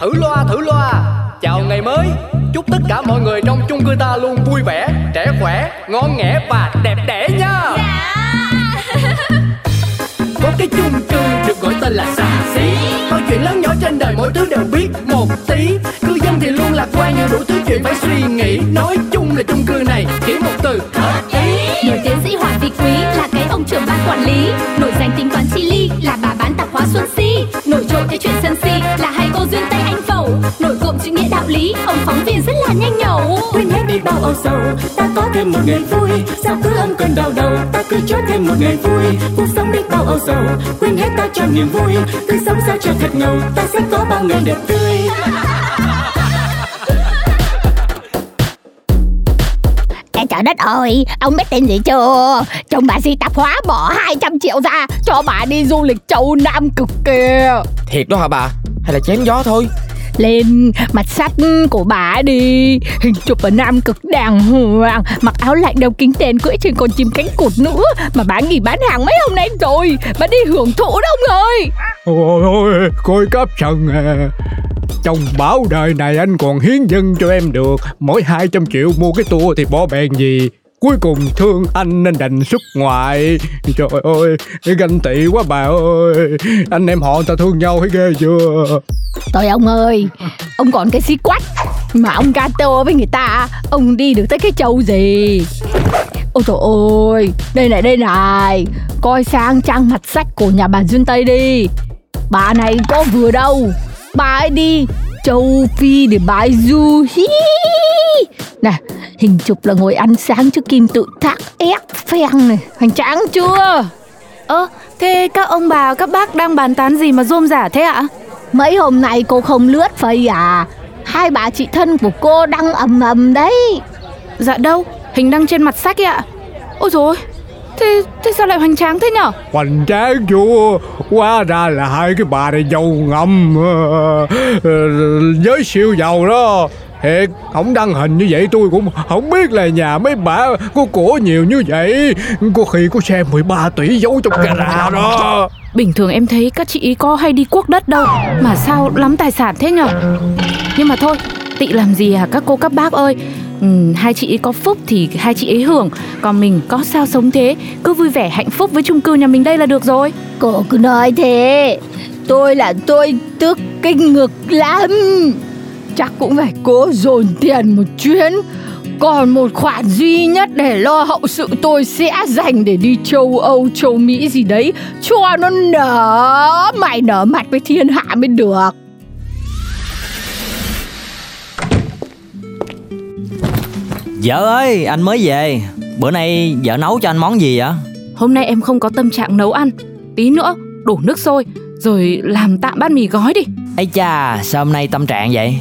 Thử loa thử loa. Chào ngày mới. Chúc tất cả mọi người trong chung cư ta luôn vui vẻ Trẻ khỏe, ngon nghẻ và đẹp đẽ nha. Có cái chung cư được gọi tên là xà xí Bao chuyện lớn nhỏ trên đời mỗi thứ đều biết một tí. Cư dân thì luôn lạc quan nhiều đủ thứ chuyện phải suy nghĩ. Nói chung là chung cư này chỉ một từ. Hợp ý. Nổi tiến sĩ Hoàng Vị Quý là cái ông trưởng ban quản lý Nổi danh tính toán chi lý, ông phóng viên rất là nhanh nhẩu. Quên hết đi bao âu sầu ta có thêm một ngày vui. Sao cứ âm cơn đau đầu ta cứ cho thêm một ngày vui. Cuộc sống đi bao âu sầu quên hết ta cho niềm vui. Cứ sống sao cho thật ngầu ta sẽ có bao ngày đẹp tươi. Trời đất ơi, ông biết tin gì chưa? Chồng bà di tạp hóa bỏ 200 triệu ra cho bà đi du lịch châu Nam cực kìa. Thiệt đó hả bà? Hay là chém gió thôi lên mặt sắt của bà đi. Hình chụp ở Nam cực đàng hoàng Mặc áo lạnh đeo kính đen cưỡi trên con chim cánh cụt nữa Mà bà nghỉ bán hàng mấy hôm nay rồi. Bà đi hưởng thụ đó ông ơi. Ôi ôi, coi cấp sần à. Trong báo đời này anh còn hiến dân cho em được. Mỗi 200 triệu mua cái tour thì bỏ bèn gì? Cuối cùng thương anh nên đành xuất ngoại. Trời ơi, ganh tị quá bà ơi. Anh em họ ta thương nhau thấy ghê chưa? Trời ông ơi Ông còn cái xí quách Mà ông gato với người ta Ông đi được tới cái châu gì? Ôi trời ơi Đây này đây này. Coi sang trang mặt sách của nhà bà Duyên Tây đi. Bà này có vừa đâu. Bà ấy đi châu Phi để ấy du. Hí Nè Hình chụp là ngồi ăn sáng trước kim tự tháp ép phèn này. Hoành tráng chưa? Ơ, thế các ông bà, các bác đang bàn tán gì mà rôm rả thế ạ? Mấy hôm nay cô không lướt Facebook à? Hai bà chị thân của cô đăng ầm ầm đấy. Dạ đâu, hình đăng trên mặt sách ấy ạ. Ôi dồi thế, thế sao lại hoành tráng thế nhở? Hoành tráng chưa Hóa ra là hai cái bà này giàu ngầm. Ờ, ờ, Giới siêu giàu đó. Thiệt, không đăng hình như vậy tôi cũng không biết là nhà mấy bà có của nhiều như vậy. Có khi có xe 13 tỷ giấu trong gara đó. Bình thường em thấy các chị ý có hay đi cuốc đất đâu Mà sao lắm tài sản thế nhở? Nhưng mà thôi, tị làm gì à các cô các bác ơi Ừ, hai chị ấy có phúc thì hai chị ấy hưởng. Còn mình có sao sống thế Cứ vui vẻ hạnh phúc với chung cư nhà mình đây là được rồi. Cô cứ nói thế. Tôi là tôi tức kinh ngực lắm. Chắc cũng phải cố dồn tiền một chuyến. Còn một khoản duy nhất để lo hậu sự tôi sẽ dành để đi châu Âu, châu Mỹ gì đấy. Cho nó nở mày nở mặt với thiên hạ mới được. Vợ ơi, anh mới về Bữa nay vợ nấu cho anh món gì vậy? Hôm nay em không có tâm trạng nấu ăn Tí nữa đổ nước sôi Rồi làm tạm bát mì gói đi Ây cha, sao hôm nay tâm trạng vậy?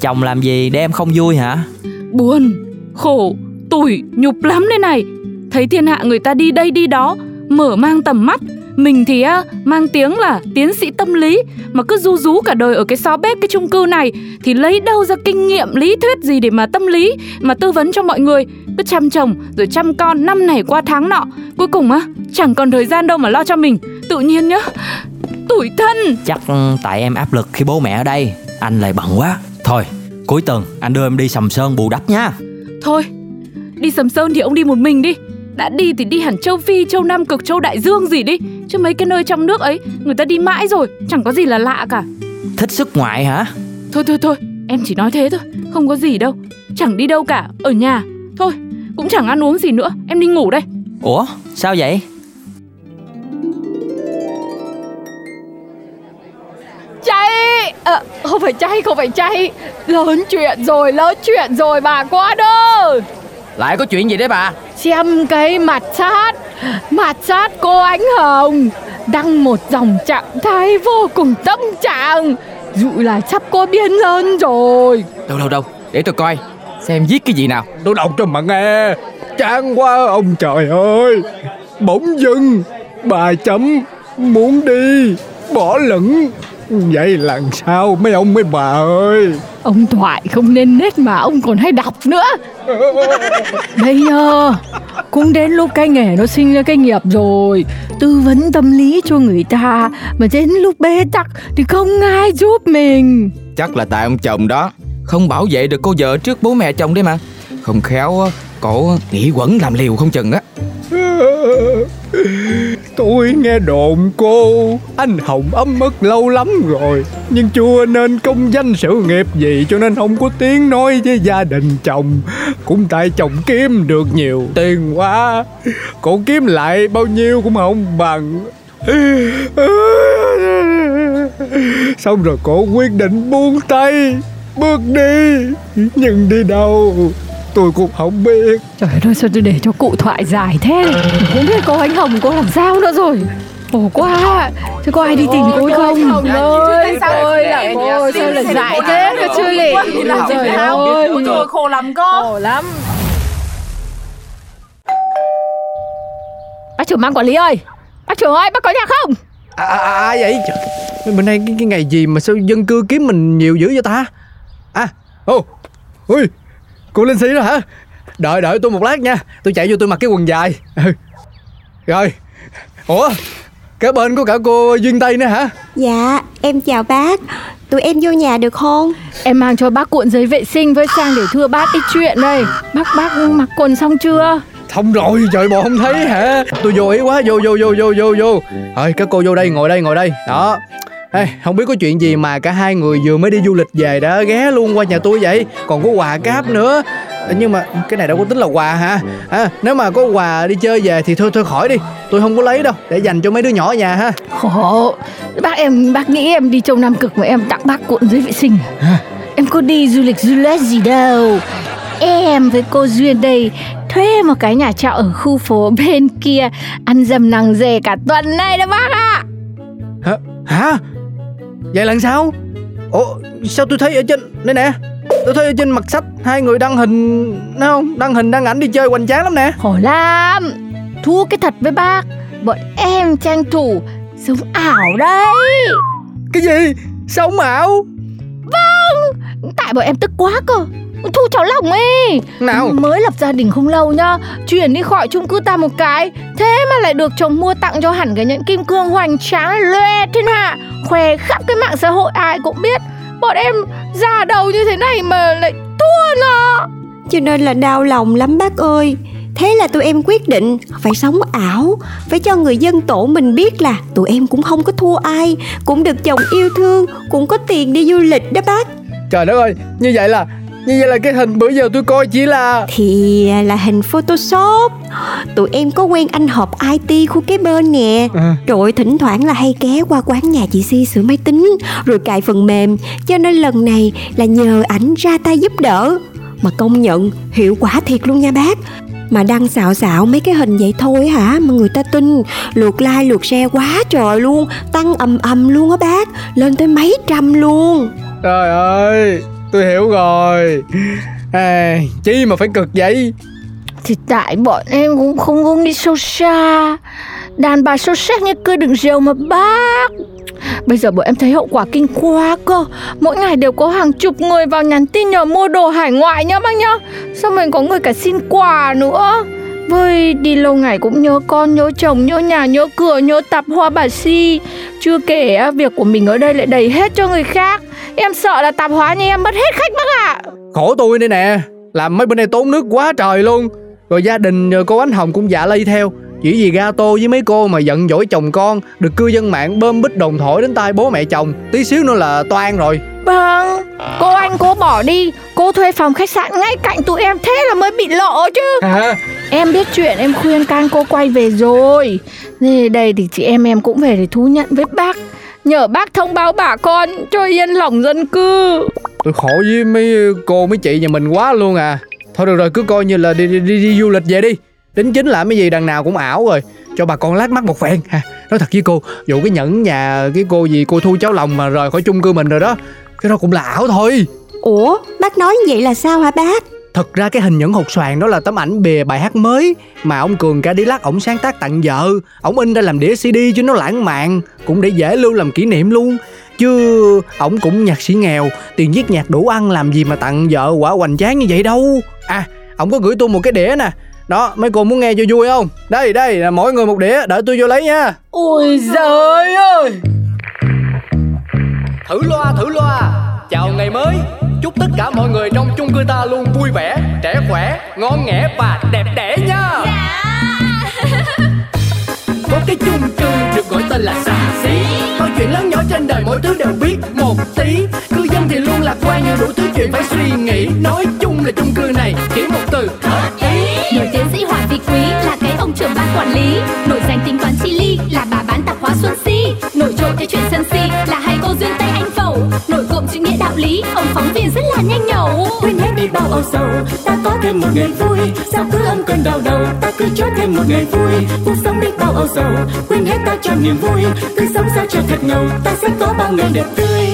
Chồng làm gì để em không vui hả? Buồn, khổ, tủi, nhục lắm đây này Thấy thiên hạ người ta đi đây đi đó Mở mang tầm mắt Mình thì á, mang tiếng là tiến sĩ tâm lý Mà cứ du rú cả đời ở cái xó bếp cái chung cư này Thì lấy đâu ra kinh nghiệm lý thuyết gì để mà tâm lý Mà tư vấn cho mọi người? Cứ chăm chồng rồi chăm con năm này qua tháng nọ Cuối cùng á, chẳng còn thời gian đâu mà lo cho mình. Tự nhiên nhá, tủi thân. Chắc tại em áp lực khi bố mẹ ở đây Anh lại bận quá. Thôi, cuối tuần anh đưa em đi sầm sơn bù đắp nha. Thôi, đi Sầm Sơn thì ông đi một mình đi. Đã đi thì đi hẳn châu Phi, châu Nam Cực, châu Đại Dương gì đi Chứ mấy cái nơi trong nước ấy Người ta đi mãi rồi, chẳng có gì là lạ cả. Thích xuất ngoại hả? Thôi thôi thôi, em chỉ nói thế thôi Không có gì đâu, chẳng đi đâu cả, ở nhà. Thôi, cũng chẳng ăn uống gì nữa Em đi ngủ đây. Ủa, sao vậy? Cháy à, Không phải cháy, không phải cháy Lớn chuyện rồi, lớn chuyện rồi bà quá đơ Lại có chuyện gì đấy bà? Xem cái mặt sát Mặt sát cô Ánh Hồng Đăng một dòng trạng thái vô cùng tâm trạng. Dụ là sắp có biến lớn rồi. Đâu đâu đâu Để tôi coi Xem viết cái gì nào. Tôi đọc cho mà nghe. Chán quá ông trời ơi. Bỗng dưng Bà chấm Muốn đi Bỏ lửng Vậy lần sau mấy ông mấy bà ơi. Ông thoại không nên nết mà ông còn hay đọc nữa. Bây giờ Cũng đến lúc cái nghề nó sinh ra cái nghiệp rồi Tư vấn tâm lý cho người ta Mà đến lúc bế tắc Thì không ai giúp mình. Chắc là tại ông chồng đó Không bảo vệ được cô vợ trước bố mẹ chồng đấy mà. Không khéo á, cổ nghĩ quẩn làm liều không chừng á Tôi nghe đồn cô, Anh Hồng ấm mất lâu lắm rồi. Nhưng chưa nên công danh sự nghiệp gì Cho nên không có tiếng nói với gia đình chồng. Cũng tại chồng kiếm được nhiều tiền quá. Cô kiếm lại bao nhiêu cũng không bằng. Xong rồi cổ quyết định buông tay, Bước đi. Nhưng đi đâu? Tôi cũng không biết. Trời ơi sao tôi để cho cụ thoại dài thế? Không biết cô anh Hồng cô làm sao nữa rồi? Khổ quá. Thế có ai đi tìm cô ấy không? Hồng ơi Ôi là cô sao lại dại thế? cơ chứ lị Trời ơi. Trời khổ lắm cơ. Khổ lắm. Bác trưởng ban quản lý ơi. Bác trưởng ơi bác có nhà không? À, à, à ai vậy? Trời, bữa nay cái, cái ngày gì mà sao dân cư kiếm mình nhiều dữ vậy ta? À, ô, ui, cô Linh Sĩ đó hả? Đợi đợi tôi một lát nha, tôi chạy vô tôi mặc cái quần dài. Ừ. Rồi, ủa, cả bên có cả cô Duyên Tây nữa hả? Dạ, em chào bác. Tụi em vô nhà được không? Em mang cho bác cuộn giấy vệ sinh với sang để thưa bác ít chuyện đây Bác bác mặc quần xong chưa Xong rồi, trời bộ không thấy hả? Tôi vô ý quá, vô vô vô vô vô vô. Rồi, các cô vô đây, ngồi đây, ngồi đây. Đó. Ê, không biết có chuyện gì mà cả hai người vừa mới đi du lịch về đã ghé luôn qua nhà tôi vậy. Còn có quà cáp nữa. Nhưng mà cái này đâu có tính là quà hả? À, Nếu mà có quà đi chơi về thì thôi thôi khỏi đi. Tôi không có lấy đâu Để dành cho mấy đứa nhỏ ở nhà ha. Khổ Bác em bác nghĩ em đi châu Nam Cực mà em tặng bác cuộn giấy vệ sinh à? Em có đi du lịch du lịch gì đâu. Em với cô Duyên đây thuê một cái nhà trọ ở khu phố bên kia ăn dầm nằng dề cả tuần này đó bác ạ. Hả? Hả? Vậy lần sau? Ủa sao tôi thấy ở trên đây nè Tôi thấy ở trên mặt sách hai người đăng hình Thấy không? Đăng hình đăng ảnh đi chơi hoành tráng lắm nè Khổ lắm Thua cái thật với bác Bọn em tranh thủ sống ảo đấy Cái gì? Sống ảo? Vâng Tại bọn em tức quá cơ Thu cháu lòng ấy. Nào. Mới lập gia đình không lâu nhá Chuyển đi khỏi chung cư ta một cái. Thế mà lại được chồng mua tặng cho hẳn cái nhẫn kim cương hoành tráng loe thiên hạ. Khoe khắp cái mạng xã hội ai cũng biết. Bọn em già đầu như thế này mà lại thua nó. Cho nên là đau lòng lắm bác ơi. Thế là tụi em quyết định phải sống ảo Phải cho người dân tổ mình biết là tụi em cũng không có thua ai Cũng được chồng yêu thương Cũng có tiền đi du lịch đó bác. Trời đất ơi Như vậy là như vậy là cái hình bữa giờ tôi coi chỉ là Thì là hình photoshop. Tụi em có quen anh học IT khu kế bên nè. À. Rồi thỉnh thoảng là hay ghé qua quán nhà chị Si sửa máy tính Rồi cài phần mềm. Cho nên lần này là nhờ ảnh ra tay giúp đỡ. Mà công nhận hiệu quả thiệt luôn nha bác. Mà đăng xạo xạo mấy cái hình vậy thôi hả mà người ta tin. Lượt like lượt share quá trời luôn. Tăng ầm ầm luôn á bác. Lên tới mấy trăm luôn. Trời ơi tôi hiểu rồi. À, chi mà phải cực vậy? Thì tại bọn em cũng không muốn đi sâu xa. Đàn bà sâu sắc như cưa đừng rượu mà bác. Bây giờ bọn em thấy hậu quả kinh quá cơ. Mỗi ngày đều có hàng chục người vào nhắn tin nhờ mua đồ hải ngoại nhá bác nhá. Sao mình có người cả xin quà nữa? Vơi đi lâu ngày cũng nhớ con, nhớ chồng, nhớ nhà, nhớ cửa, nhớ tạp hoa bà si. Chưa kể à, việc của mình ở đây lại đầy hết cho người khác. Em sợ là tạp hóa nhà em mất hết khách bác ạ. À. Khổ tôi đây nè. Làm mấy bên nay tốn nước quá trời luôn. Rồi gia đình cô Ánh Hồng cũng dạ lây theo chỉ vì gato với mấy cô mà giận dỗi chồng con Được cư dân mạng bơm bít đồn thổi đến tai bố mẹ chồng. Tí xíu nữa là toan rồi. Vâng Cô anh cô bỏ đi. Cô thuê phòng khách sạn ngay cạnh tụi em Thế là mới bị lộ chứ. À. Em biết chuyện em khuyên can cô quay về rồi. Nên đây thì chị em em cũng về để thú nhận với bác. Nhờ bác thông báo bà con cho yên lòng dân cư. Tôi khổ với mấy cô mấy chị nhà mình quá luôn à. Thôi được rồi cứ coi như là đi đi, đi, đi du lịch về đi Đính chính làm cái gì đằng nào cũng ảo rồi. Cho bà con lát mắt một phen. Ha Nói thật với cô Vụ cái nhẫn nhà cái cô gì cô thu cháu lòng mà rời khỏi chung cư mình rồi đó Cái đó cũng là ảo thôi. Ủa bác nói vậy là sao hả bác? Thật ra cái hình nhẫn hột xoàn đó là tấm ảnh bìa bài hát mới Mà ông Cường ca đi lắc ổng sáng tác tặng vợ. Ổng in ra làm đĩa CD cho nó lãng mạn Cũng để dễ lưu làm kỷ niệm luôn. Chứ ổng cũng nhạc sĩ nghèo Tiền viết nhạc đủ ăn làm gì mà tặng vợ quả hoành tráng như vậy đâu. À ổng có gửi tôi một cái đĩa nè Đó mấy cô muốn nghe cho vui không? Đây đây là mỗi người một đĩa Đợi tôi vô lấy nha. Ôi giời ơi! Thử loa thử loa. Chào ngày mới. Chúc tất cả mọi người trong chung cư ta luôn vui vẻ Trẻ khỏe, ngon nghẻ và đẹp đẽ nha. Có cái chung cư được gọi tên là xà xí. Mọi chuyện lớn nhỏ trên đời mỗi thứ đều biết một tí Quan như đủ thứ chuyện phải suy nghĩ. Nói chung là chung cư này chỉ một từ. Hợp ý. Nổi tiến sĩ Hoàng Vị Quý là cái ông trưởng ban quản lý. Nổi danh tính toán chi ly là bà bán tạp hóa Xuân Si. Nổi trội cái chuyện sân si là hai cô duyên Tây Anh Phẩu. Nổi cộm chữ nghĩa đạo lý, ông phóng viên rất là nhanh nhẩu. Quên hết đi bao âu sầu ta có thêm một ngày vui. Sao cứ âm cơn đau đầu ta cứ cho thêm một ngày vui. Cuộc sống đi bao âu sầu quên hết ta cho niềm vui. Cứ sống sao cho thật ngầu ta sẽ có bao ngày đẹp tươi